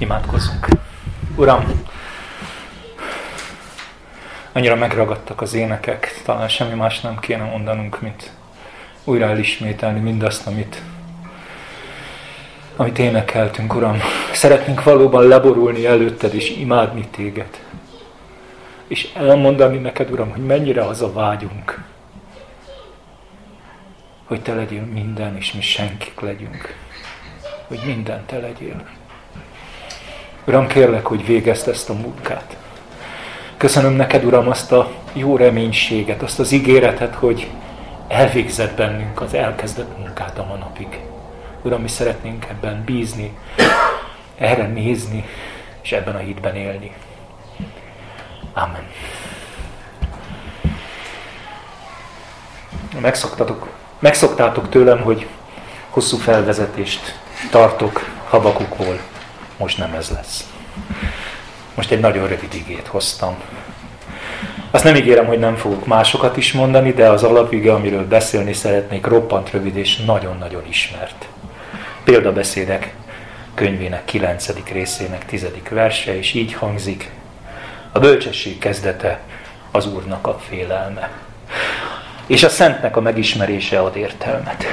Imádkozzunk. Uram, annyira megragadtak az énekek, talán semmi más nem kéne mondanunk, mint újra elismételni mindazt, amit, amit énekeltünk, Uram. Szeretnénk valóban leborulni előtted és imádni téged. És elmondani neked, Uram, hogy mennyire az a vágyunk, hogy te legyél minden, és mi senkik legyünk. Hogy minden te legyél. Uram, kérlek, hogy végezd ezt a munkát. Köszönöm neked, Uram, azt a jó reménységet, azt az ígéretet, hogy elvégzett bennünk az elkezdett munkát a manapig. Uram, mi szeretnénk ebben bízni, erre nézni, és ebben a hitben élni. Amen. Megszoktatok, megszoktátok tőlem, hogy hosszú felvezetést tartok habakukból. Most nem ez lesz. Most egy nagyon rövid igét hoztam. Azt nem ígérem, hogy nem fogok másokat is mondani, de az alapige, amiről beszélni szeretnék, roppant rövid és nagyon-nagyon ismert. Példabeszédek könyvének 9. részének 10. verse, és így hangzik. A bölcsesség kezdete az Úrnak a félelme. És a Szentnek a megismerése ad értelmet.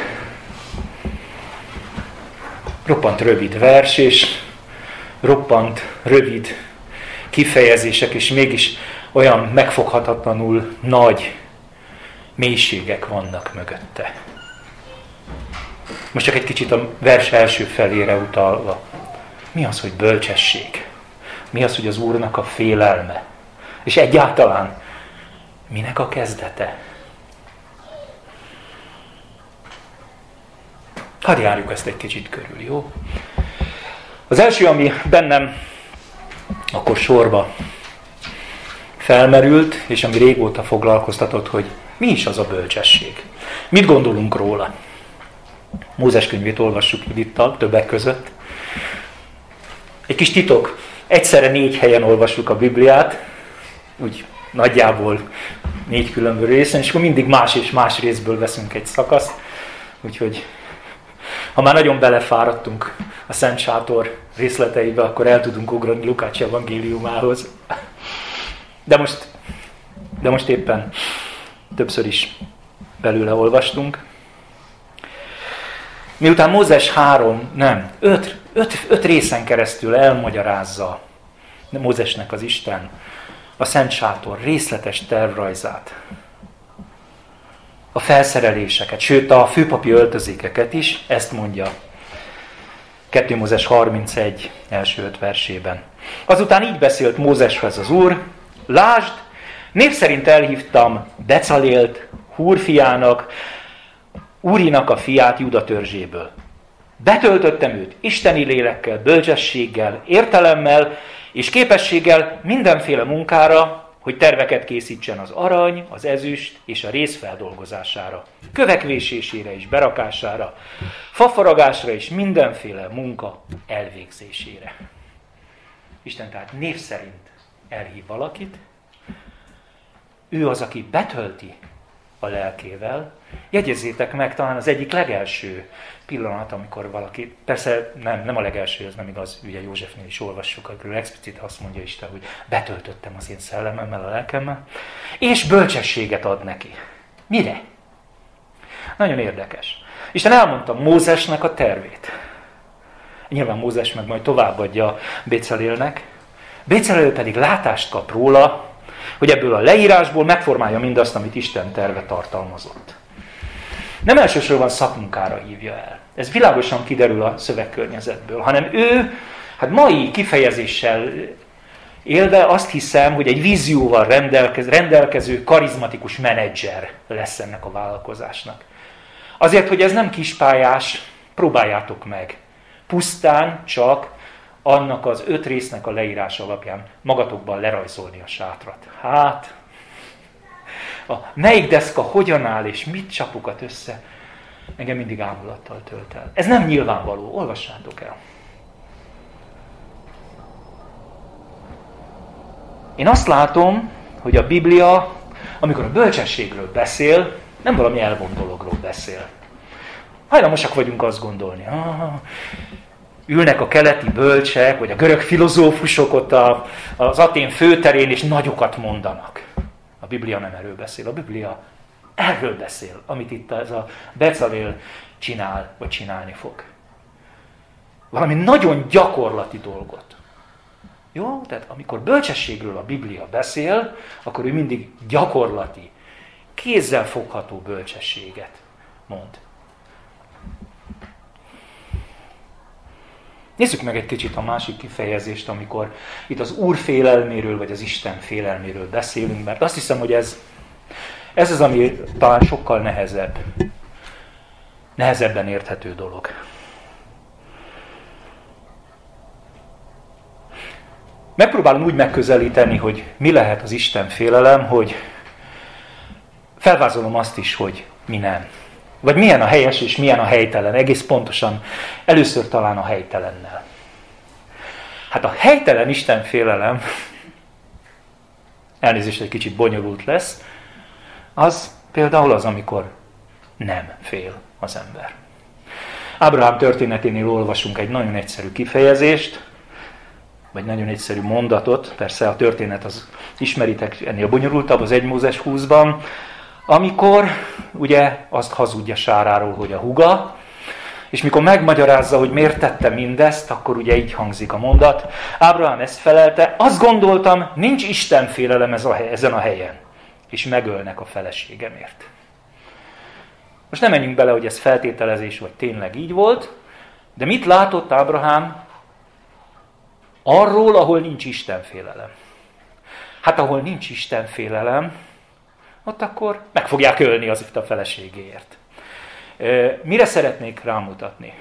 Roppant rövid vers, és roppant rövid kifejezések, és mégis olyan megfoghatatlanul nagy mélységek vannak mögötte. Most csak egy kicsit a vers első felére utalva. Mi az, hogy bölcsesség? Mi az, hogy az Úrnak a félelme? És egyáltalán minek a kezdete? Hadd járjuk ezt egy kicsit körül, jó? Az első, ami bennem akkor sorba felmerült, és ami régóta foglalkoztatott, hogy mi is az a bölcsesség. Mit gondolunk róla? Mózes könyvét olvassuk Judittal, többek között. Egy kis titok, egyszerre négy helyen olvassuk a Bibliát, úgy nagyjából négy különböző részen, és akkor mindig más és más részből veszünk egy szakaszt. Úgyhogy ha már nagyon belefáradtunk a Szent Sátor részleteibe, akkor el tudunk ugrani Lukács evangéliumához. De most, de most éppen többször is belőle olvastunk. Miután Mózes három, nem, öt, öt, öt részen keresztül elmagyarázza Mózesnek az Isten a Szent Sátor részletes tervrajzát, a felszereléseket, sőt a főpapi öltözékeket is, ezt mondja 2 Mózes 31 első öt versében. Azután így beszélt Mózeshez az Úr, lásd, név szerint elhívtam Becalélt, Húrfiának, Úrinak a fiát Juda törzséből. Betöltöttem őt isteni lélekkel, bölcsességgel, értelemmel és képességgel mindenféle munkára, hogy terveket készítsen az arany, az ezüst és a rész feldolgozására, kövekvésésére és berakására, fafaragásra és mindenféle munka elvégzésére. Isten tehát név szerint elhív valakit, ő az, aki betölti a lelkével. Jegyezzétek meg, talán az egyik legelső pillanat, amikor valaki, persze nem, nem a legelső, ez nem igaz, ugye Józsefnél is olvassuk, akkor explicit azt mondja Isten, hogy betöltöttem az én szellememmel, a lelkemmel, és bölcsességet ad neki. Mire? Nagyon érdekes. Isten elmondta Mózesnek a tervét. Nyilván Mózes meg majd továbbadja Bécelélnek. Bécelél pedig látást kap róla, hogy ebből a leírásból megformálja mindazt, amit Isten terve tartalmazott. Nem elsősorban szakmunkára hívja el. Ez világosan kiderül a szövegkörnyezetből, hanem ő, hát mai kifejezéssel élve azt hiszem, hogy egy vízióval rendelkező, rendelkező karizmatikus menedzser lesz ennek a vállalkozásnak. Azért, hogy ez nem kispályás, próbáljátok meg. Pusztán csak annak az öt résznek a leírása alapján magatokban lerajzolni a sátrat. Hát, a melyik deszka hogyan áll és mit csapukat össze, engem mindig ámulattal tölt el. Ez nem nyilvánvaló, olvassátok el. Én azt látom, hogy a Biblia, amikor a bölcsességről beszél, nem valami elvont dologról beszél. Hajlamosak vagyunk azt gondolni. Ah, ülnek a keleti bölcsek, vagy a görög filozófusok ott a, az Atén főterén, és nagyokat mondanak. A Biblia nem erről beszél. A Biblia erről beszél, amit itt ez a Becalél csinál, vagy csinálni fog. Valami nagyon gyakorlati dolgot. Jó? Tehát amikor bölcsességről a Biblia beszél, akkor ő mindig gyakorlati, kézzel fogható bölcsességet mond. Nézzük meg egy kicsit a másik kifejezést, amikor itt az Úr félelméről, vagy az Isten félelméről beszélünk, mert azt hiszem, hogy ez, ez az, ami talán sokkal nehezebb, nehezebben érthető dolog. Megpróbálom úgy megközelíteni, hogy mi lehet az Isten félelem, hogy felvázolom azt is, hogy mi nem. Vagy milyen a helyes és milyen a helytelen. Egész pontosan először talán a helytelennel. Hát a helytelen Isten félelem, elnézést egy kicsit bonyolult lesz, az például az, amikor nem fél az ember. Ábrahám történeténél olvasunk egy nagyon egyszerű kifejezést, vagy nagyon egyszerű mondatot, persze a történet az ismeritek ennél bonyolultabb, az 1 Mózes 20-ban, amikor ugye azt hazudja Sáráról, hogy a huga, és mikor megmagyarázza, hogy miért tette mindezt, akkor ugye így hangzik a mondat. Ábrahám ezt felelte, azt gondoltam, nincs Isten félelem ez a hely, ezen a helyen, és megölnek a feleségemért. Most nem menjünk bele, hogy ez feltételezés, vagy tényleg így volt, de mit látott Ábrahám arról, ahol nincs Isten félelem? Hát ahol nincs Isten félelem, ott akkor meg fogják ölni az a feleségéért. Mire szeretnék rámutatni?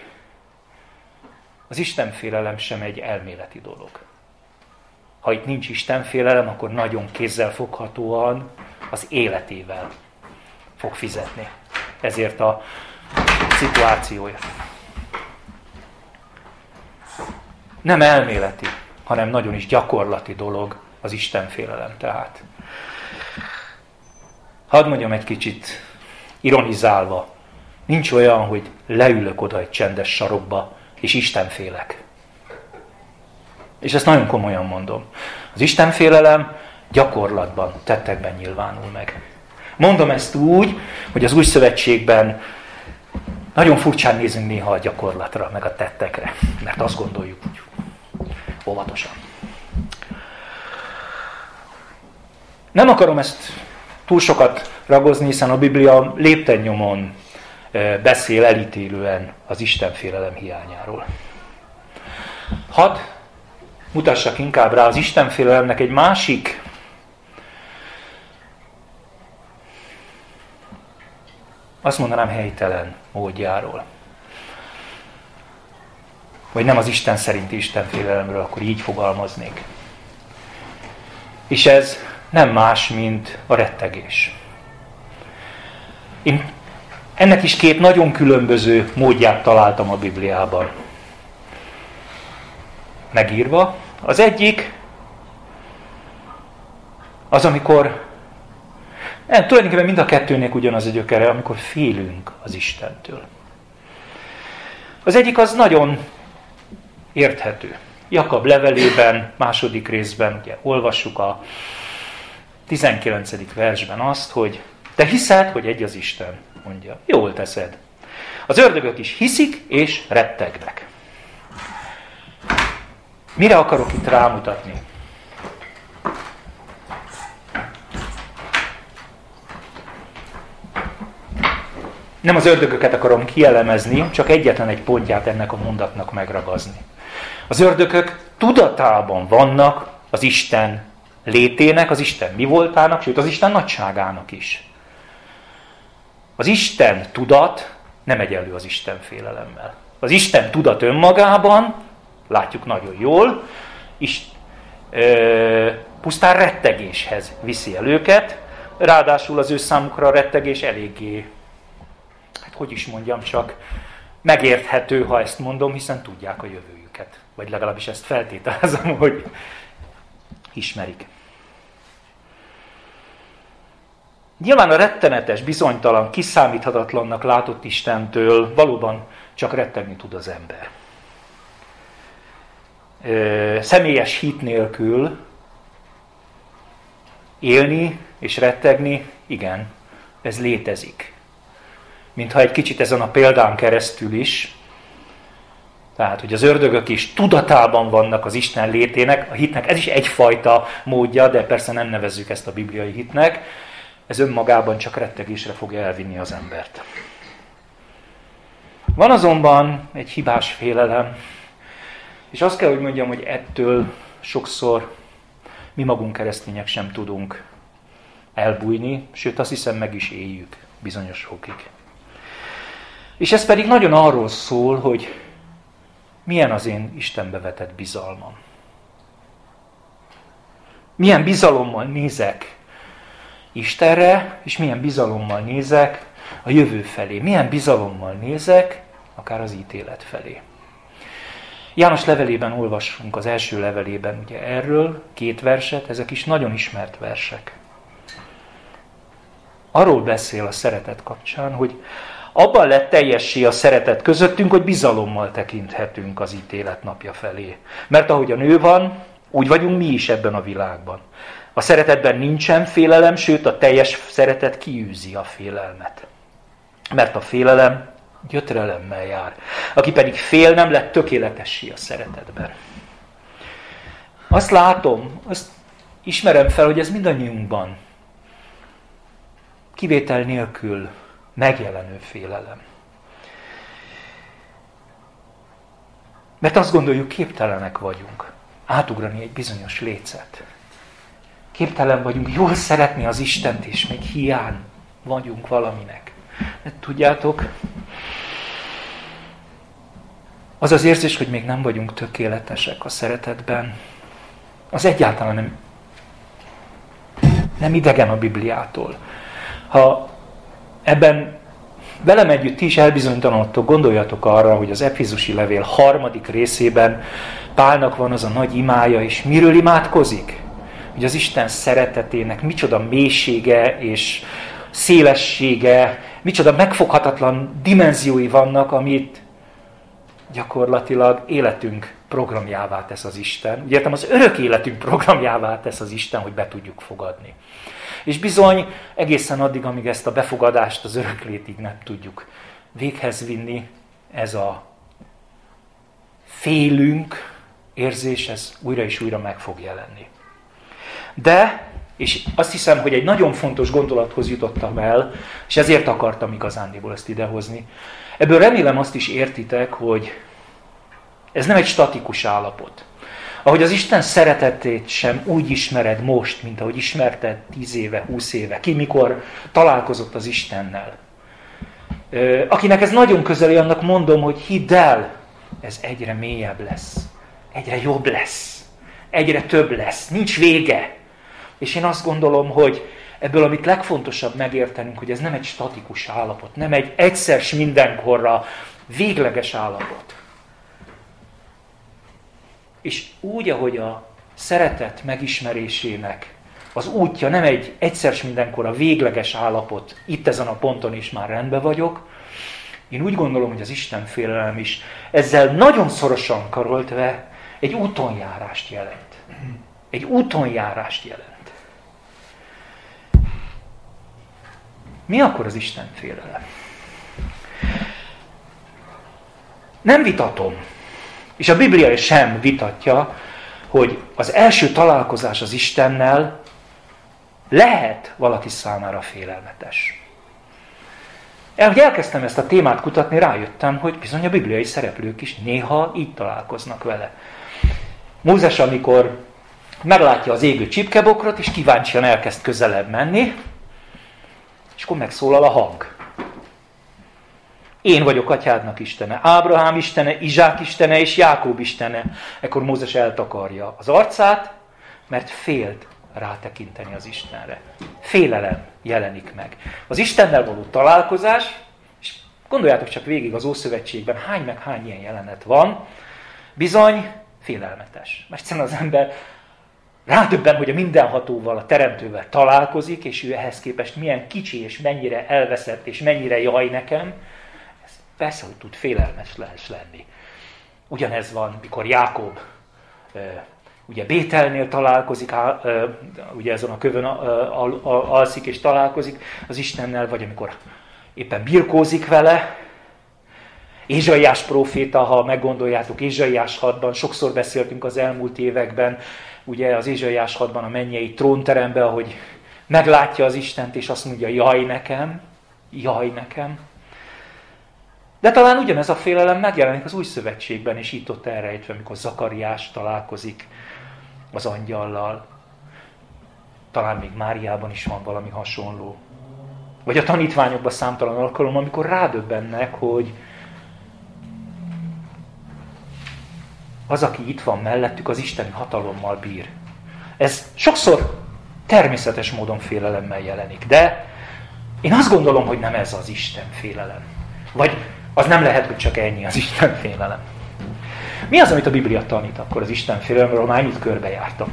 Az Istenfélelem sem egy elméleti dolog. Ha itt nincs Istenfélelem, akkor nagyon kézzelfoghatóan az életével fog fizetni. Ezért a szituációja. Nem elméleti, hanem nagyon is gyakorlati dolog az Istenfélelem tehát. Hadd mondjam egy kicsit ironizálva. Nincs olyan, hogy leülök oda egy csendes sarokba, és Isten félek. És ezt nagyon komolyan mondom. Az Isten félelem gyakorlatban, tettekben nyilvánul meg. Mondom ezt úgy, hogy az új szövetségben nagyon furcsán nézünk néha a gyakorlatra, meg a tettekre, mert azt gondoljuk, hogy óvatosan. Nem akarom ezt túl sokat ragozni, hiszen a Biblia lépten nyomon beszél elítélően az Istenfélelem hiányáról. Hadd mutassak inkább rá az Istenfélelemnek egy másik azt mondanám helytelen módjáról. Vagy nem az Isten szerinti Istenfélelemről, akkor így fogalmaznék. És ez nem más, mint a rettegés. Én ennek is két nagyon különböző módját találtam a Bibliában. Megírva. Az egyik az, amikor nem, tulajdonképpen mind a kettőnek ugyanaz a gyökere, amikor félünk az Istentől. Az egyik az nagyon érthető. Jakab levelében, második részben ugye, olvassuk a 19. versben azt, hogy te hiszed, hogy egy az Isten, mondja. Jól teszed. Az ördögök is hiszik és rettegnek. Mire akarok itt rámutatni? Nem az ördögöket akarom kielemezni, csak egyetlen egy pontját ennek a mondatnak megragazni. Az ördögök tudatában vannak az Isten létének, az Isten mi voltának, sőt az Isten nagyságának is. Az Isten tudat nem egyenlő az Isten félelemmel. Az Isten tudat önmagában, látjuk nagyon jól, is, ö, pusztán rettegéshez viszi el őket, ráadásul az ő számukra a rettegés eléggé, hát hogy is mondjam csak, megérthető, ha ezt mondom, hiszen tudják a jövőjüket. Vagy legalábbis ezt feltételezem, hogy ismerik. Nyilván a rettenetes, bizonytalan, kiszámíthatatlannak látott Istentől valóban csak rettegni tud az ember. ö, személyes hit nélkül élni és rettegni, igen, ez létezik. Mintha egy kicsit ezen a példán keresztül is, tehát, hogy az ördögök is tudatában vannak az Isten létének, a hitnek ez is egyfajta módja, de persze nem nevezzük ezt a bibliai hitnek, ez önmagában csak rettegésre fogja elvinni az embert. Van azonban egy hibás félelem, és azt kell, hogy mondjam, hogy ettől sokszor mi magunk keresztények sem tudunk elbújni, sőt azt hiszem meg is éljük bizonyos fokig. És ez pedig nagyon arról szól, hogy milyen az én Istenbe vetett bizalmam. Milyen bizalommal nézek Istenre, és milyen bizalommal nézek a jövő felé. Milyen bizalommal nézek akár az ítélet felé. János levelében olvasunk, az első levelében ugye erről két verset, ezek is nagyon ismert versek. Arról beszél a szeretet kapcsán, hogy abban lett teljessé a szeretet közöttünk, hogy bizalommal tekinthetünk az ítélet napja felé. Mert ahogy a nő van, úgy vagyunk mi is ebben a világban. A szeretetben nincsen félelem, sőt a teljes szeretet kiűzi a félelmet. Mert a félelem gyötrelemmel jár. Aki pedig fél, nem lett tökéletessé a szeretetben. Azt látom, azt ismerem fel, hogy ez mindannyiunkban kivétel nélkül megjelenő félelem. Mert azt gondoljuk, képtelenek vagyunk átugrani egy bizonyos lécet. Képtelen vagyunk jól szeretni az Istent, és még hiány vagyunk valaminek. De tudjátok, az az érzés, hogy még nem vagyunk tökéletesek a szeretetben, az egyáltalán nem, nem idegen a Bibliától. Ha ebben velem együtt ti is elbizonytalanodtok, gondoljatok arra, hogy az Efizusi levél harmadik részében Pálnak van az a nagy imája, és miről imádkozik? Hogy az Isten szeretetének micsoda mélysége és szélessége, micsoda megfoghatatlan dimenziói vannak, amit gyakorlatilag életünk programjává tesz az Isten. Úgy értem, az örök életünk programjává tesz az Isten, hogy be tudjuk fogadni. És bizony egészen addig, amíg ezt a befogadást az öröklétig nem tudjuk véghez vinni, ez a félünk érzés, ez újra és újra meg fog jelenni. De, és azt hiszem, hogy egy nagyon fontos gondolathoz jutottam el, és ezért akartam igazándiból ezt idehozni. Ebből remélem azt is értitek, hogy ez nem egy statikus állapot. Ahogy az Isten szeretetét sem úgy ismered most, mint ahogy ismerted 10 éve, 20 éve, ki mikor találkozott az Istennel. Akinek ez nagyon közeli, annak mondom, hogy hidd el, ez egyre mélyebb lesz, egyre jobb lesz, egyre több lesz, nincs vége. És én azt gondolom, hogy ebből, amit legfontosabb megértenünk, hogy ez nem egy statikus állapot, nem egy egyszer mindenkorra végleges állapot. És úgy, ahogy a szeretet megismerésének az útja nem egy egyszer mindenkor a végleges állapot, itt ezen a ponton is már rendben vagyok, én úgy gondolom, hogy az Isten félelem is ezzel nagyon szorosan karoltve egy útonjárást jelent. Egy útonjárást jelent. Mi akkor az Isten félelem? Nem vitatom, és a Biblia sem vitatja, hogy az első találkozás az Istennel lehet valaki számára félelmetes. Ahogy elkezdtem ezt a témát kutatni, rájöttem, hogy bizony a bibliai szereplők is néha így találkoznak vele. Mózes, amikor meglátja az égő csipkebokrot, és kíváncsian elkezd közelebb menni, és akkor megszólal a hang. Én vagyok atyádnak istene, Ábrahám istene, Izsák istene és Jákób istene. Ekkor Mózes eltakarja az arcát, mert félt rátekinteni az Istenre. Félelem jelenik meg. Az Istennel való találkozás, és gondoljátok csak végig az Ószövetségben, hány meg hány ilyen jelenet van, bizony félelmetes. Mert egyszerűen az ember rádöbben, hogy a mindenhatóval, a teremtővel találkozik, és ő ehhez képest milyen kicsi, és mennyire elveszett, és mennyire jaj nekem, ez persze, hogy tud félelmes lenni. Ugyanez van, mikor Jákob ugye Bételnél találkozik, ugye ezen a kövön alszik és találkozik az Istennel, vagy amikor éppen birkózik vele. Ézsaiás proféta, ha meggondoljátok, Ézsaiás hadban, sokszor beszéltünk az elmúlt években, ugye az Ézsaiás hadban a mennyei trónterembe, ahogy meglátja az Istent, és azt mondja, jaj nekem, jaj nekem. De talán ugyanez a félelem megjelenik az új szövetségben, és itt ott elrejtve, amikor Zakariás találkozik az angyallal. Talán még Máriában is van valami hasonló. Vagy a tanítványokban számtalan alkalom, amikor rádöbbennek, hogy az, aki itt van mellettük, az isteni hatalommal bír. Ez sokszor természetes módon félelemmel jelenik, de én azt gondolom, hogy nem ez az Isten félelem. Vagy az nem lehet, hogy csak ennyi az Isten félelem. Mi az, amit a Biblia tanít akkor az Isten félelemről, már ennyit körbejártam?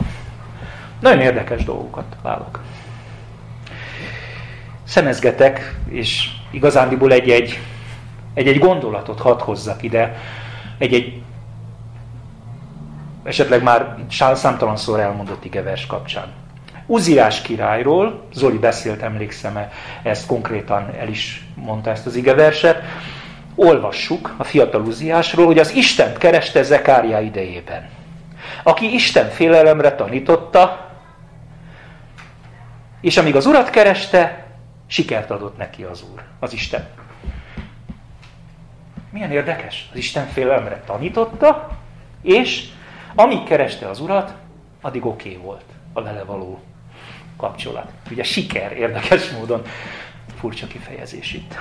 Nagyon érdekes dolgokat találok. Szemezgetek, és igazándiból egy-egy, egy-egy gondolatot hadd hozzak ide, egy-egy esetleg már számtalanszor elmondott igevers kapcsán. Uziás királyról, Zoli beszélt, emlékszem ezt konkrétan el is mondta ezt az igeverset, olvassuk a fiatal Uziásról, hogy az Isten kereste Zekária idejében. Aki Isten félelemre tanította, és amíg az urat kereste, sikert adott neki az úr, az Isten. Milyen érdekes? Az Isten félelemre tanította, és amíg kereste az urat, addig oké okay volt a vele való kapcsolat. Ugye siker érdekes módon furcsa kifejezés itt.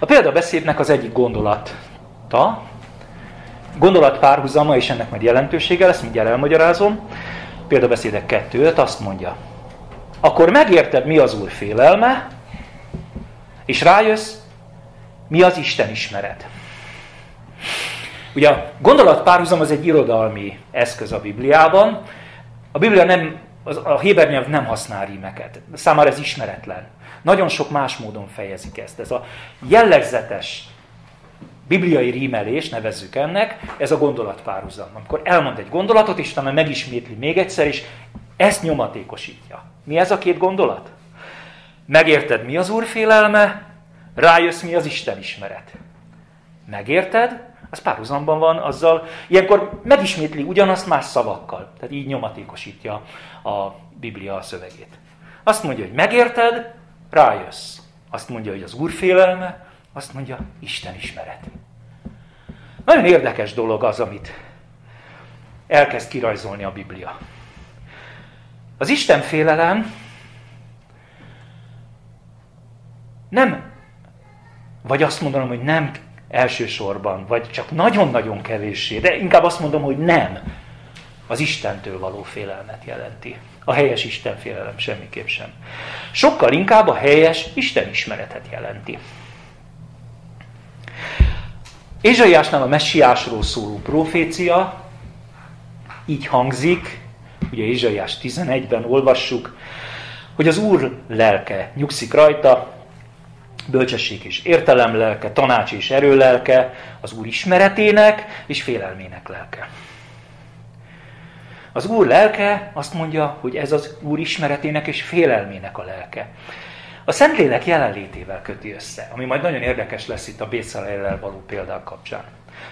A példabeszédnek az egyik gondolata, gondolat párhuzama, és ennek majd jelentősége lesz, mindjárt elmagyarázom. Példabeszédek 2 azt mondja. Akkor megérted, mi az Úr félelme, és rájössz, mi az Isten ismeret. Ugye a gondolatpárhuzam az egy irodalmi eszköz a Bibliában. A Biblia nem, a Héber nyelv nem használ rímeket. Számára ez ismeretlen. Nagyon sok más módon fejezik ezt. Ez a jellegzetes bibliai rímelés, nevezzük ennek, ez a gondolatpárhuzam. Amikor elmond egy gondolatot, és utána megismétli még egyszer, és ezt nyomatékosítja. Mi ez a két gondolat? Megérted, mi az Úr félelme, rájössz, mi az Isten ismeret. Megérted, az párhuzamban van azzal, ilyenkor megismétli ugyanazt más szavakkal. Tehát így nyomatékosítja a Biblia a szövegét. Azt mondja, hogy megérted, rájössz. Azt mondja, hogy az Úr azt mondja, Isten ismeret. Nagyon érdekes dolog az, amit elkezd kirajzolni a Biblia. Az Isten félelem nem, vagy azt mondanom, hogy nem elsősorban, vagy csak nagyon-nagyon kevéssé, de inkább azt mondom, hogy nem az Istentől való félelmet jelenti. A helyes Isten félelem semmiképp sem. Sokkal inkább a helyes Isten ismeretet jelenti. Ézsaiásnál a messiásról szóló profécia így hangzik, ugye Ézsaiás 11-ben olvassuk, hogy az Úr lelke nyugszik rajta, bölcsesség és értelem lelke, tanács és erő lelke, az Úr ismeretének és félelmének lelke. Az Úr lelke azt mondja, hogy ez az Úr ismeretének és félelmének a lelke. A Szentlélek jelenlétével köti össze, ami majd nagyon érdekes lesz itt a Bécelejrel való példák kapcsán.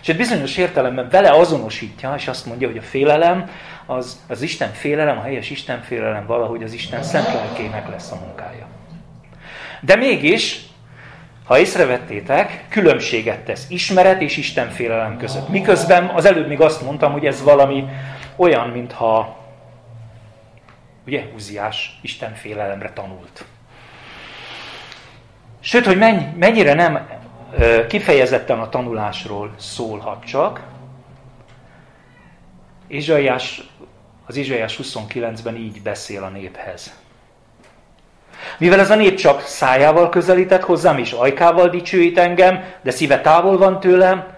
És egy bizonyos értelemben vele azonosítja, és azt mondja, hogy a félelem, az, az Isten félelem, a helyes Isten félelem valahogy az Isten szent lelkének lesz a munkája. De mégis, ha észrevettétek, különbséget tesz ismeret és Isten félelem között. Miközben az előbb még azt mondtam, hogy ez valami olyan, mintha ugye Uziás Isten félelemre tanult. Sőt, hogy mennyire nem kifejezetten a tanulásról szólhat csak, Izsaiás, az Izsaiás 29-ben így beszél a néphez. Mivel ez a nép csak szájával közelített hozzám, és ajkával dicsőít engem, de szíve távol van tőlem,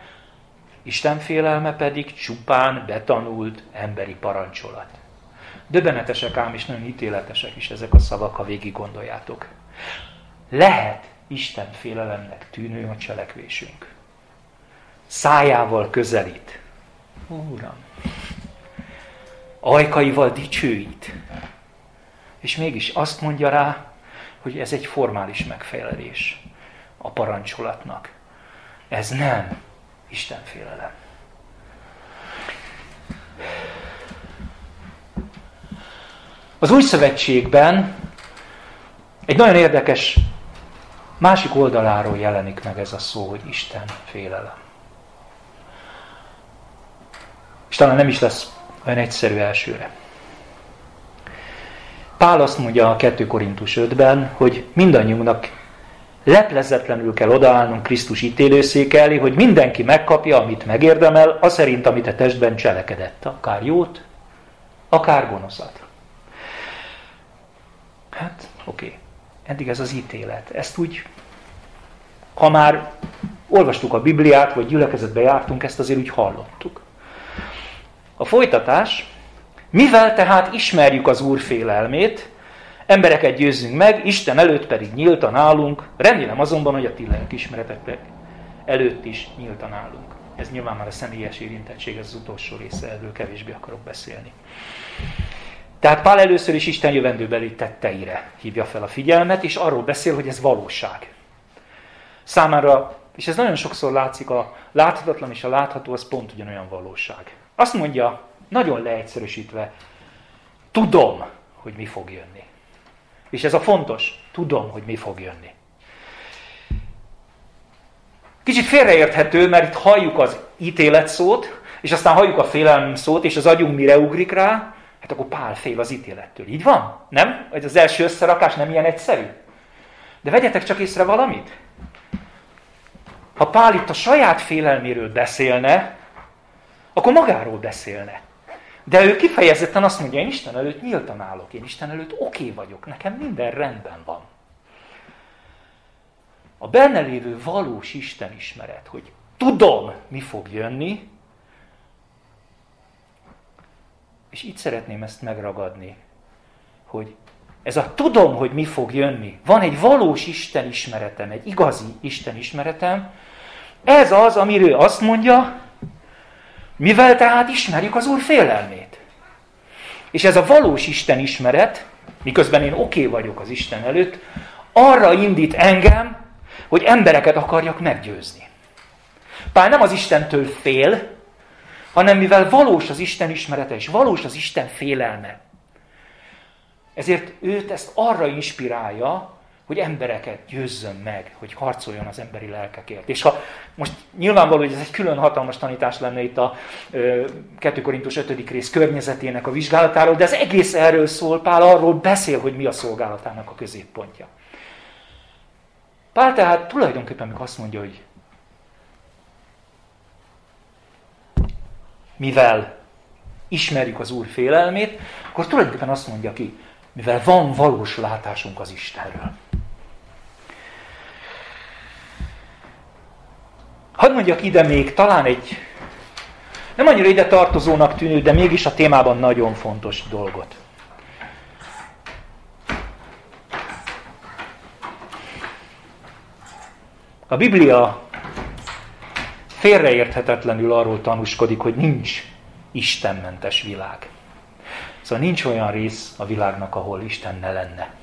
Isten félelme pedig csupán betanult emberi parancsolat. Döbbenetesek ám, és nagyon ítéletesek is ezek a szavak, ha végig gondoljátok. Lehet Isten félelemnek tűnő a cselekvésünk. Szájával közelít. Uram, ajkaival dicsőít. És mégis azt mondja rá, hogy ez egy formális megfelelés a parancsolatnak. Ez nem Isten félelem. Az új szövetségben egy nagyon érdekes másik oldaláról jelenik meg ez a szó, hogy Isten félelem. És talán nem is lesz olyan egyszerű elsőre. Pál azt mondja a 2 Korintus 5-ben, hogy mindannyiunknak leplezetlenül kell odaállnunk Krisztus ítélőszék elé, hogy mindenki megkapja, amit megérdemel, az szerint, amit a testben cselekedett. Akár jót, akár gonoszat. Hát, oké. Okay. Eddig ez az ítélet. Ezt úgy, ha már olvastuk a Bibliát, vagy gyülekezetbe jártunk, ezt azért úgy hallottuk. A folytatás, mivel tehát ismerjük az Úr félelmét, embereket győzzünk meg, Isten előtt pedig nyíltan állunk, remélem azonban, hogy a ti ismeretek előtt is nyíltan állunk. Ez nyilván már a személyes érintettség, ez az utolsó része, erről kevésbé akarok beszélni. Tehát Pál először is Isten jövendőbeli tetteire hívja fel a figyelmet, és arról beszél, hogy ez valóság. Számára, és ez nagyon sokszor látszik, a láthatatlan és a látható, az pont ugyanolyan valóság. Azt mondja, nagyon leegyszerűsítve, tudom, hogy mi fog jönni. És ez a fontos, tudom, hogy mi fog jönni. Kicsit félreérthető, mert itt halljuk az ítélet szót, és aztán halljuk a félelem szót, és az agyunk mire ugrik rá, hát akkor Pál fél az ítélettől. Így van? Nem? Ez az első összerakás nem ilyen egyszerű? De vegyetek csak észre valamit. Ha Pál itt a saját félelméről beszélne, akkor magáról beszélne. De ő kifejezetten azt mondja, én Isten előtt nyíltan állok, én Isten előtt oké okay vagyok, nekem minden rendben van. A benne lévő valós Isten ismeret, hogy tudom, mi fog jönni, és itt szeretném ezt megragadni, hogy ez a tudom, hogy mi fog jönni, van egy valós Isten ismeretem, egy igazi Isten ismeretem, ez az, amiről azt mondja, mivel tehát ismerjük az Úr félelmét. És ez a valós Isten ismeret, miközben én oké okay vagyok az Isten előtt, arra indít engem, hogy embereket akarjak meggyőzni. Pál nem az Istentől fél, hanem mivel valós az Isten ismerete és valós az Isten félelme. Ezért őt ezt arra inspirálja, hogy embereket győzzön meg, hogy harcoljon az emberi lelkekért. És ha most nyilvánvaló, hogy ez egy külön hatalmas tanítás lenne itt a 2 Korintus 5. rész környezetének a vizsgálatáról, de ez egész erről szól, Pál arról beszél, hogy mi a szolgálatának a középpontja. Pál tehát tulajdonképpen meg azt mondja, hogy mivel ismerjük az Úr félelmét, akkor tulajdonképpen azt mondja ki, mivel van valós látásunk az Istenről. Hadd mondjak ide még talán egy nem annyira ide tartozónak tűnő, de mégis a témában nagyon fontos dolgot. A Biblia félreérthetetlenül arról tanúskodik, hogy nincs istenmentes világ. Szóval nincs olyan rész a világnak, ahol Isten ne lenne.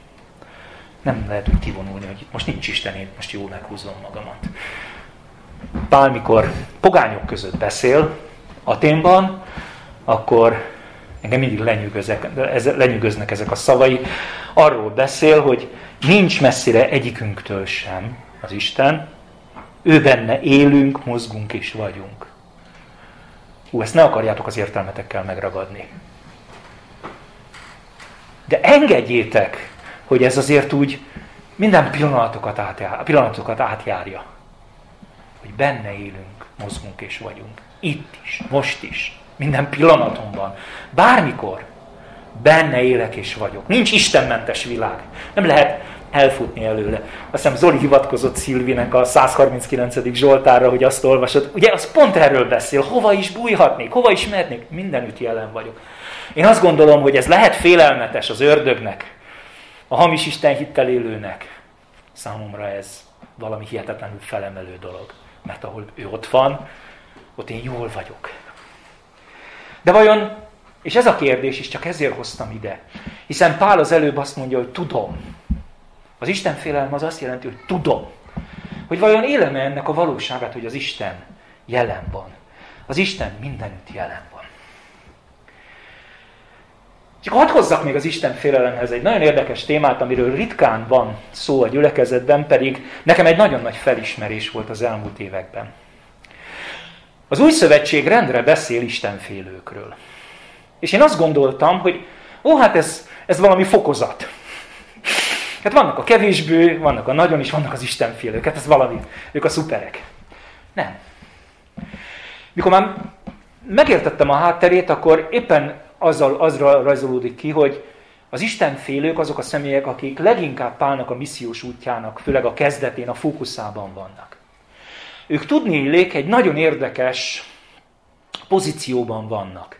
Nem lehet úgy kivonulni, hogy most nincs Isten, én most jól meghúzom magamat. Pál, mikor pogányok között beszél Aténban, akkor engem mindig lenyűgöznek ezek a szavai. Arról beszél, hogy nincs messzire egyikünktől sem az Isten, ő benne élünk, mozgunk és vagyunk. Hú, ezt ne akarjátok az értelmetekkel megragadni. De engedjétek, hogy ez azért úgy minden pillanatokat, átjár, pillanatokat átjárja. Hogy benne élünk, mozgunk és vagyunk. Itt is, most is, minden pillanatomban, bármikor benne élek és vagyok. Nincs istenmentes világ. Nem lehet elfutni előle. Azt hiszem Zoli hivatkozott Szilvinek a 139. Zsoltára, hogy azt olvasod. Ugye az pont erről beszél, hova is bújhatnék, hova is mehetnék, mindenütt jelen vagyok. Én azt gondolom, hogy ez lehet félelmetes az ördögnek, a hamis Isten hittel élőnek. Számomra ez valami hihetetlenül felemelő dolog. Mert ahol ő ott van, ott én jól vagyok. De vajon, és ez a kérdés is csak ezért hoztam ide, hiszen Pál az előbb azt mondja, hogy tudom. Az Isten félelem az azt jelenti, hogy tudom. Hogy vajon élem ennek a valóságát, hogy az Isten jelen van. Az Isten mindenütt jelen. Csak hadd hozzak még az Isten félelemhez egy nagyon érdekes témát, amiről ritkán van szó a gyülekezetben, pedig nekem egy nagyon nagy felismerés volt az elmúlt években. Az új szövetség rendre beszél Istenfélőkről. És én azt gondoltam, hogy ó, hát ez, ez valami fokozat. Hát vannak a kevésbé, vannak a nagyon is, vannak az Istenfélők. Hát ez valami, ők a szuperek. Nem. Mikor már megértettem a hátterét, akkor éppen azzal, azra rajzolódik ki, hogy az Istenfélők azok a személyek, akik leginkább Pálnak a missziós útjának, főleg a kezdetén, a fókuszában vannak. Ők tudni illék egy nagyon érdekes pozícióban vannak.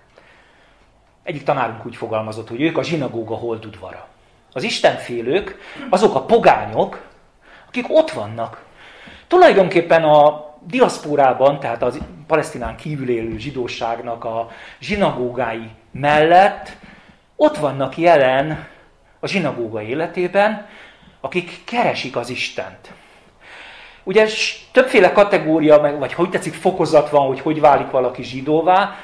Egyik tanárunk úgy fogalmazott, hogy ők a zsinagóga holdudvara. Az Istenfélők azok a pogányok, akik ott vannak. Tulajdonképpen a diaszpórában, tehát az palesztinán kívül élő zsidóságnak a zsinagógái mellett ott vannak jelen a zsinagóga életében, akik keresik az Istent. Ugye többféle kategória, vagy hogy tetszik fokozat van, hogy hogy válik valaki zsidóvá.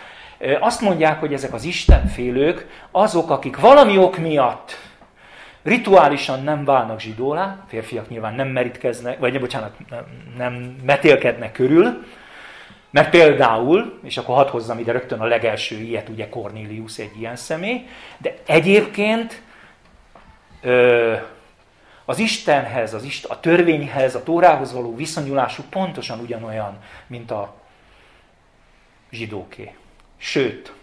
Azt mondják, hogy ezek az Istenfélők azok, akik valami ok miatt rituálisan nem válnak zsidólá, férfiak nyilván nem merítkeznek, vagy bocsánat, nem, metélkednek körül, mert például, és akkor hadd hozzam ide rögtön a legelső ilyet, ugye Cornelius egy ilyen személy, de egyébként ö, az Istenhez, az Isten, a törvényhez, a Tórához való viszonyulásuk pontosan ugyanolyan, mint a zsidóké. Sőt,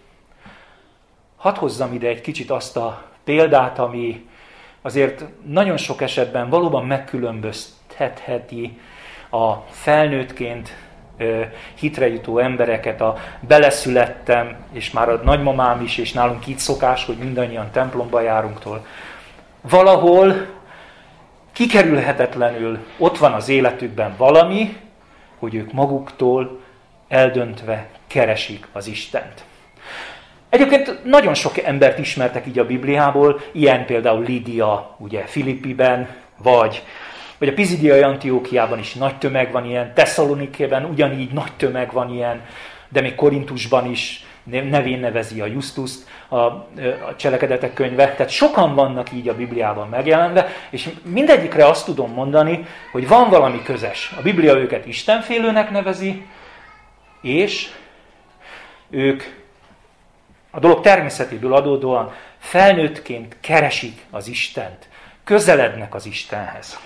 hadd hozzam ide egy kicsit azt a példát, ami azért nagyon sok esetben valóban megkülönböztetheti a felnőttként hitre jutó embereket, a beleszülettem, és már a nagymamám is, és nálunk így szokás, hogy mindannyian templomba járunktól. Valahol kikerülhetetlenül ott van az életükben valami, hogy ők maguktól eldöntve keresik az Istent. Egyébként nagyon sok embert ismertek így a Bibliából, ilyen például Lídia, ugye Filippiben, vagy, vagy a Pizidiai Antiókiában is nagy tömeg van ilyen, Tesszalonikében ugyanígy nagy tömeg van ilyen, de még Korintusban is nevén nevezi a Justuszt a, a cselekedetek könyve. Tehát sokan vannak így a Bibliában megjelenve, és mindegyikre azt tudom mondani, hogy van valami közös. A Biblia őket Istenfélőnek nevezi, és ők a dolog természetéből adódóan felnőttként keresik az Istent, közelednek az Istenhez.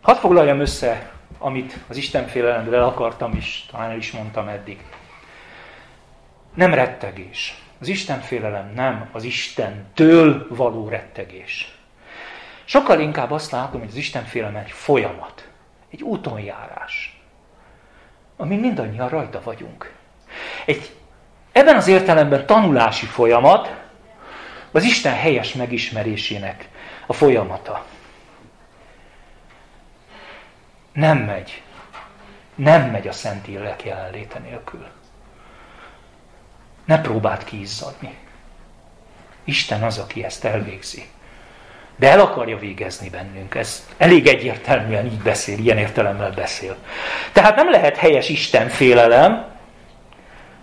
Hadd foglaljam össze, amit az Istenfélelemről akartam is, talán el is mondtam eddig. Nem rettegés. Az Istenfélelem nem az Istentől való rettegés. Sokkal inkább azt látom, hogy az Istenfélelem egy folyamat, egy útonjárás, amin mindannyian rajta vagyunk. Egy Ebben az értelemben tanulási folyamat az Isten helyes megismerésének a folyamata. Nem megy. Nem megy a Szent Illek jelenléte nélkül. Ne próbáld kiizzadni. Isten az, aki ezt elvégzi. De el akarja végezni bennünk. Ez elég egyértelműen így beszél, ilyen értelemmel beszél. Tehát nem lehet helyes Isten félelem,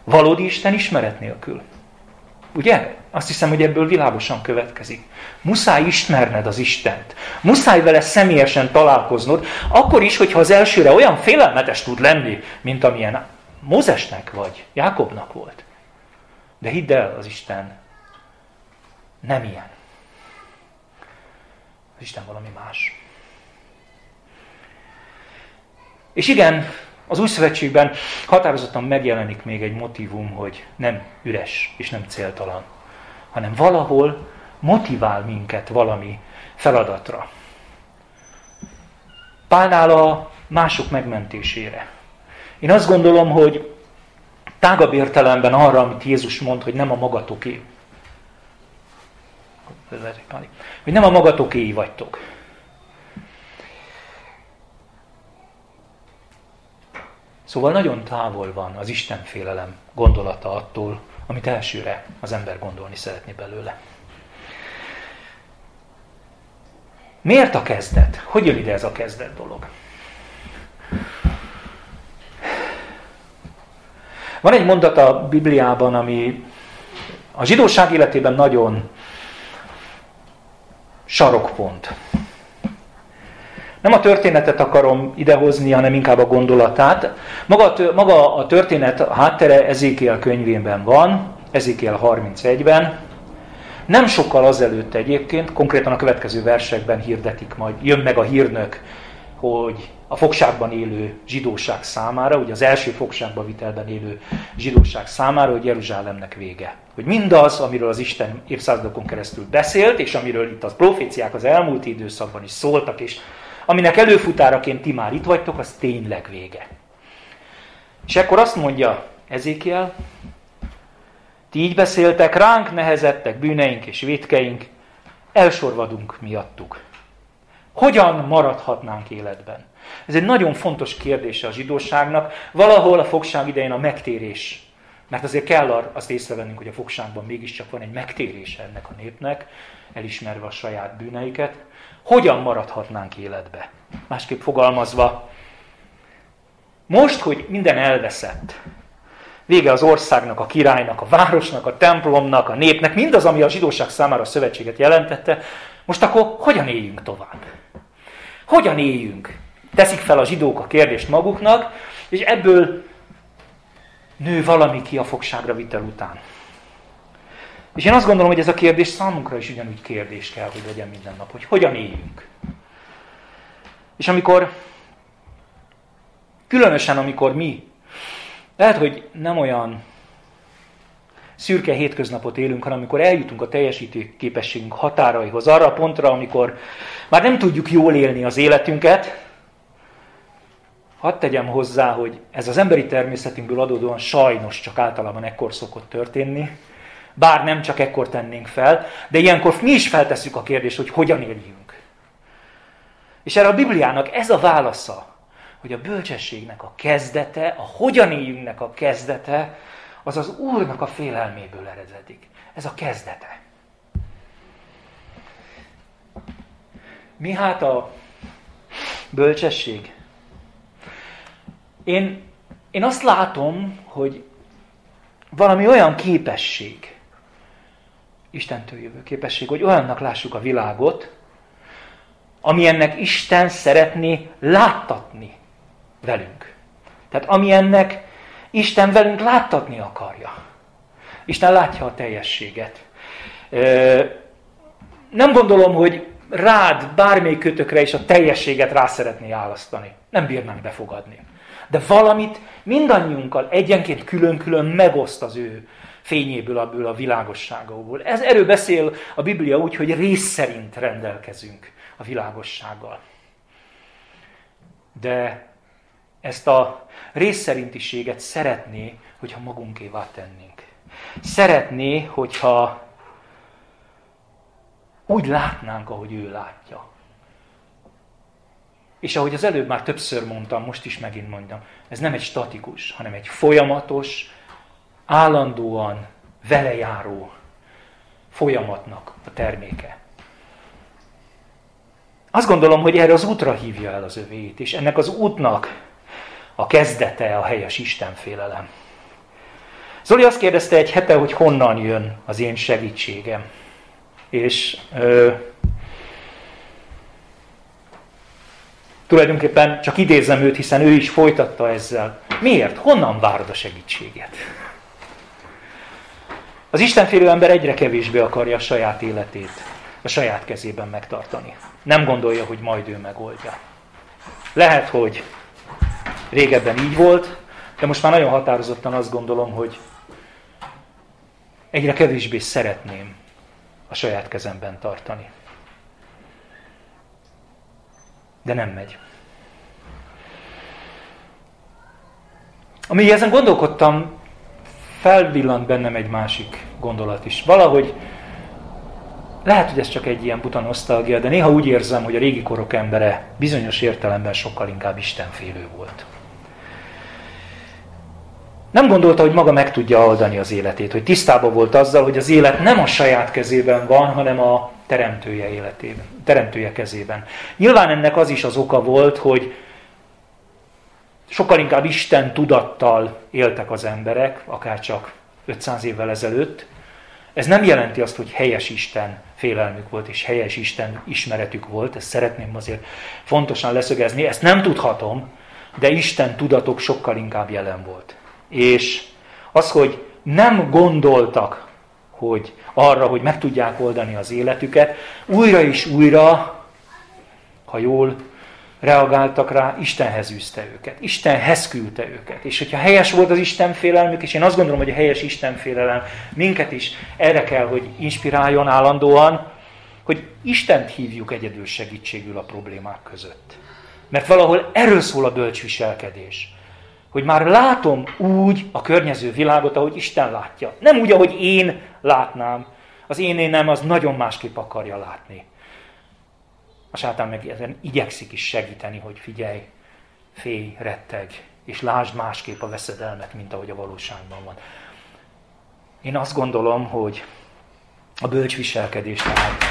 Valódi Isten ismeret nélkül. Ugye? Azt hiszem, hogy ebből világosan következik. Muszáj ismerned az Istent. Muszáj vele személyesen találkoznod, akkor is, hogyha az elsőre olyan félelmetes tud lenni, mint amilyen Mózesnek vagy Jákobnak volt. De hidd el, az Isten nem ilyen. Az Isten valami más. És igen, az új szövetségben határozottan megjelenik még egy motivum, hogy nem üres és nem céltalan, hanem valahol motivál minket valami feladatra. Pálnál a mások megmentésére. Én azt gondolom, hogy tágabb értelemben arra, amit Jézus mond, hogy nem a magatoké. Hogy nem a magatokéi vagytok. Szóval nagyon távol van az Istenfélelem gondolata attól, amit elsőre az ember gondolni szeretné belőle. Miért a kezdet? Hogy jön ide ez a kezdet dolog? Van egy mondat a Bibliában, ami a zsidóság életében nagyon sarokpont. Nem a történetet akarom idehozni, hanem inkább a gondolatát. Maga, maga a történet a háttere Ezékiel könyvében van, Ezékiel 31-ben. Nem sokkal azelőtt egyébként, konkrétan a következő versekben hirdetik majd, jön meg a hírnök, hogy a fogságban élő zsidóság számára, ugye az első fogságba vitelben élő zsidóság számára, hogy Jeruzsálemnek vége. Hogy mindaz, amiről az Isten évszázadokon keresztül beszélt, és amiről itt az proféciák az elmúlt időszakban is szóltak, és aminek előfutáraként ti már itt vagytok, az tényleg vége. És akkor azt mondja Ezékiel, ti így beszéltek, ránk nehezettek bűneink és vétkeink, elsorvadunk miattuk. Hogyan maradhatnánk életben? Ez egy nagyon fontos kérdése a zsidóságnak. Valahol a fogság idején a megtérés. Mert azért kell azt észrevennünk, hogy a fogságban mégiscsak van egy megtérése ennek a népnek, elismerve a saját bűneiket. Hogyan maradhatnánk életbe? Másképp fogalmazva, most, hogy minden elveszett, vége az országnak, a királynak, a városnak, a templomnak, a népnek, mindaz, ami a zsidóság számára a szövetséget jelentette, most akkor hogyan éljünk tovább? Hogyan éljünk? Teszik fel a zsidók a kérdést maguknak, és ebből nő valami ki a fogságra vitel után. És én azt gondolom, hogy ez a kérdés számunkra is ugyanúgy kérdés kell, hogy legyen minden nap, hogy hogyan éljünk. És amikor, különösen amikor mi, lehet, hogy nem olyan szürke hétköznapot élünk, hanem amikor eljutunk a teljesítő képességünk határaihoz, arra a pontra, amikor már nem tudjuk jól élni az életünket, hadd tegyem hozzá, hogy ez az emberi természetünkből adódóan sajnos csak általában ekkor szokott történni, bár nem csak ekkor tennénk fel, de ilyenkor mi is feltesszük a kérdést, hogy hogyan éljünk. És erre a Bibliának ez a válasza, hogy a bölcsességnek a kezdete, a hogyan éljünknek a kezdete, az az Úrnak a félelméből eredetik. Ez a kezdete. Mi hát a bölcsesség? Én, én azt látom, hogy valami olyan képesség, Istentől jövő képesség, hogy olyannak lássuk a világot, ami ennek Isten szeretné láttatni velünk. Tehát ami ennek Isten velünk láttatni akarja. Isten látja a teljességet. Nem gondolom, hogy rád bármelyik kötökre is a teljességet rá szeretné álasztani. Nem bírnánk befogadni. De valamit mindannyiunkkal egyenként külön-külön megoszt az ő fényéből, abból a világosságából. Ez erről beszél a Biblia úgy, hogy rész szerint rendelkezünk a világossággal. De ezt a részszerintiséget szeretné, hogyha magunkévá tennénk. Szeretné, hogyha úgy látnánk, ahogy ő látja. És ahogy az előbb már többször mondtam, most is megint mondjam, ez nem egy statikus, hanem egy folyamatos, állandóan velejáró folyamatnak a terméke. Azt gondolom, hogy erre az útra hívja el az övéit, és ennek az útnak a kezdete a helyes Istenfélelem. Zoli azt kérdezte egy hete, hogy honnan jön az én segítségem. És ö, tulajdonképpen csak idézem őt, hiszen ő is folytatta ezzel. Miért? Honnan várod a segítséget? Az Istenfélő ember egyre kevésbé akarja a saját életét a saját kezében megtartani. Nem gondolja, hogy majd ő megoldja. Lehet, hogy régebben így volt, de most már nagyon határozottan azt gondolom, hogy egyre kevésbé szeretném a saját kezemben tartani. De nem megy. Amíg ezen gondolkodtam, felvillant bennem egy másik gondolat is. Valahogy lehet, hogy ez csak egy ilyen buta nosztalgia, de néha úgy érzem, hogy a régi korok embere bizonyos értelemben sokkal inkább istenfélő volt. Nem gondolta, hogy maga meg tudja oldani az életét, hogy tisztában volt azzal, hogy az élet nem a saját kezében van, hanem a teremtője életében, teremtője kezében. Nyilván ennek az is az oka volt, hogy sokkal inkább Isten tudattal éltek az emberek, akár csak 500 évvel ezelőtt. Ez nem jelenti azt, hogy helyes Isten félelmük volt, és helyes Isten ismeretük volt, ezt szeretném azért fontosan leszögezni, ezt nem tudhatom, de Isten tudatok sokkal inkább jelen volt. És az, hogy nem gondoltak hogy arra, hogy meg tudják oldani az életüket, újra és újra, ha jól reagáltak rá, Istenhez űzte őket, Istenhez küldte őket. És hogyha helyes volt az Isten félelmük, és én azt gondolom, hogy a helyes Isten félelem minket is erre kell, hogy inspiráljon állandóan, hogy Istent hívjuk egyedül segítségül a problémák között. Mert valahol erről szól a bölcsviselkedés. Hogy már látom úgy a környező világot, ahogy Isten látja. Nem úgy, ahogy én látnám. Az én énem az nagyon másképp akarja látni. A sátán meg ezen igyekszik is segíteni, hogy figyelj, félj, retteg, és lásd másképp a veszedelmet, mint ahogy a valóságban van. Én azt gondolom, hogy a bölcs viselkedés tehát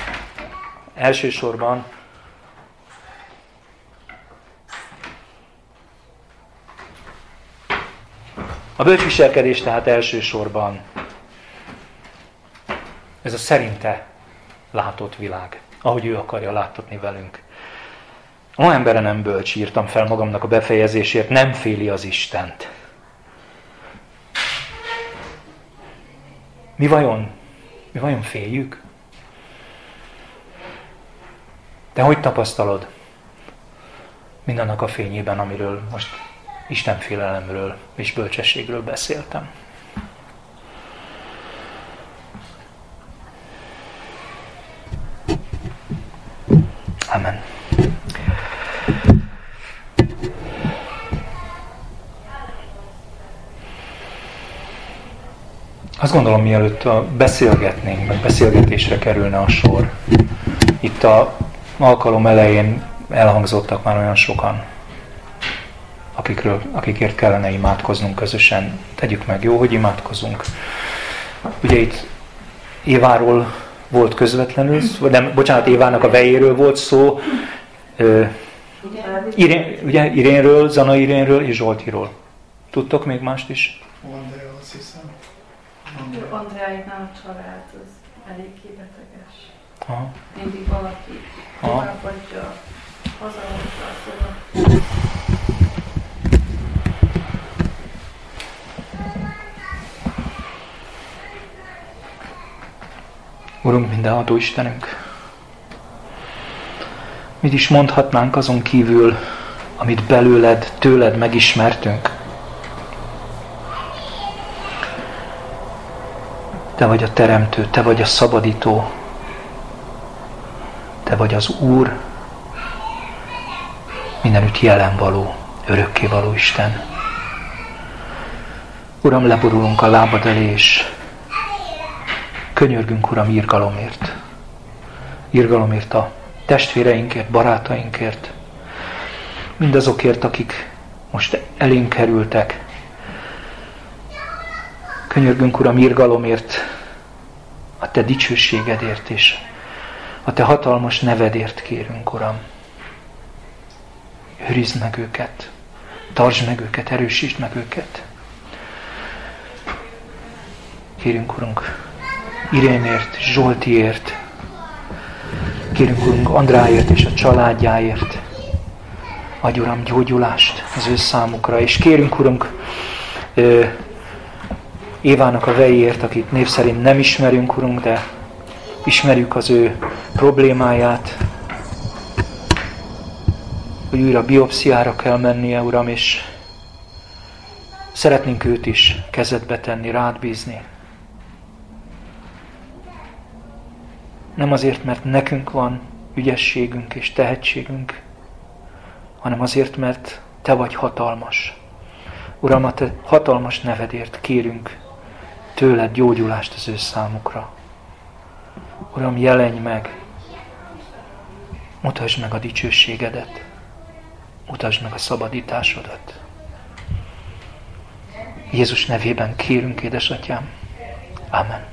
elsősorban a bölcs viselkedés tehát elsősorban ez a szerinte látott világ ahogy ő akarja láttatni velünk. Olyan embere nem bölcs, írtam fel magamnak a befejezésért, nem féli az Istent. Mi vajon? Mi vajon féljük? Te hogy tapasztalod mindannak a fényében, amiről most Isten félelemről és bölcsességről beszéltem? Amen. Azt gondolom, mielőtt a beszélgetnénk, meg beszélgetésre kerülne a sor, itt a alkalom elején elhangzottak már olyan sokan, akikről, akikért kellene imádkoznunk közösen. Tegyük meg, jó, hogy imádkozunk. Ugye itt Éváról volt közvetlenül, nem, bocsánat, Évának a vejéről volt szó, Irén, ugye Irénről, Zana Irénről és Zsoltiról. Tudtok még mást is? Andrea, azt hiszem. Andreáiknál a család az elég beteges. Aha. Mindig valaki továbbadja, hazahozza a Urunk, mindenható Istenünk, mit is mondhatnánk azon kívül, amit belőled, tőled megismertünk? Te vagy a teremtő, te vagy a szabadító, te vagy az Úr, mindenütt jelen való, örökké való Isten. Uram, leborulunk a lábad elé, és Könyörgünk, Uram, írgalomért. Írgalomért a testvéreinkért, barátainkért, mindazokért, akik most elénk kerültek. Könyörgünk, Uram, írgalomért, a Te dicsőségedért és a Te hatalmas nevedért kérünk, Uram. Őrizd meg őket, tartsd meg őket, erősítsd meg őket. Kérünk, Urunk, Irénért, Zsoltiért, kérünk Urunk Andráért és a családjáért. Adj Uram gyógyulást az ő számukra, és kérünk Urunk Évának a vejéért, akit név szerint nem ismerünk, Urunk, de ismerjük az ő problémáját, hogy újra biopsziára kell mennie, Uram, és szeretnénk őt is kezedbe tenni, rád bízni. Nem azért, mert nekünk van ügyességünk és tehetségünk, hanem azért, mert Te vagy hatalmas. Uram, a Te hatalmas nevedért kérünk tőled gyógyulást az ő számukra. Uram, jelenj meg, mutasd meg a dicsőségedet, mutasd meg a szabadításodat. Jézus nevében kérünk, édesatyám. Amen.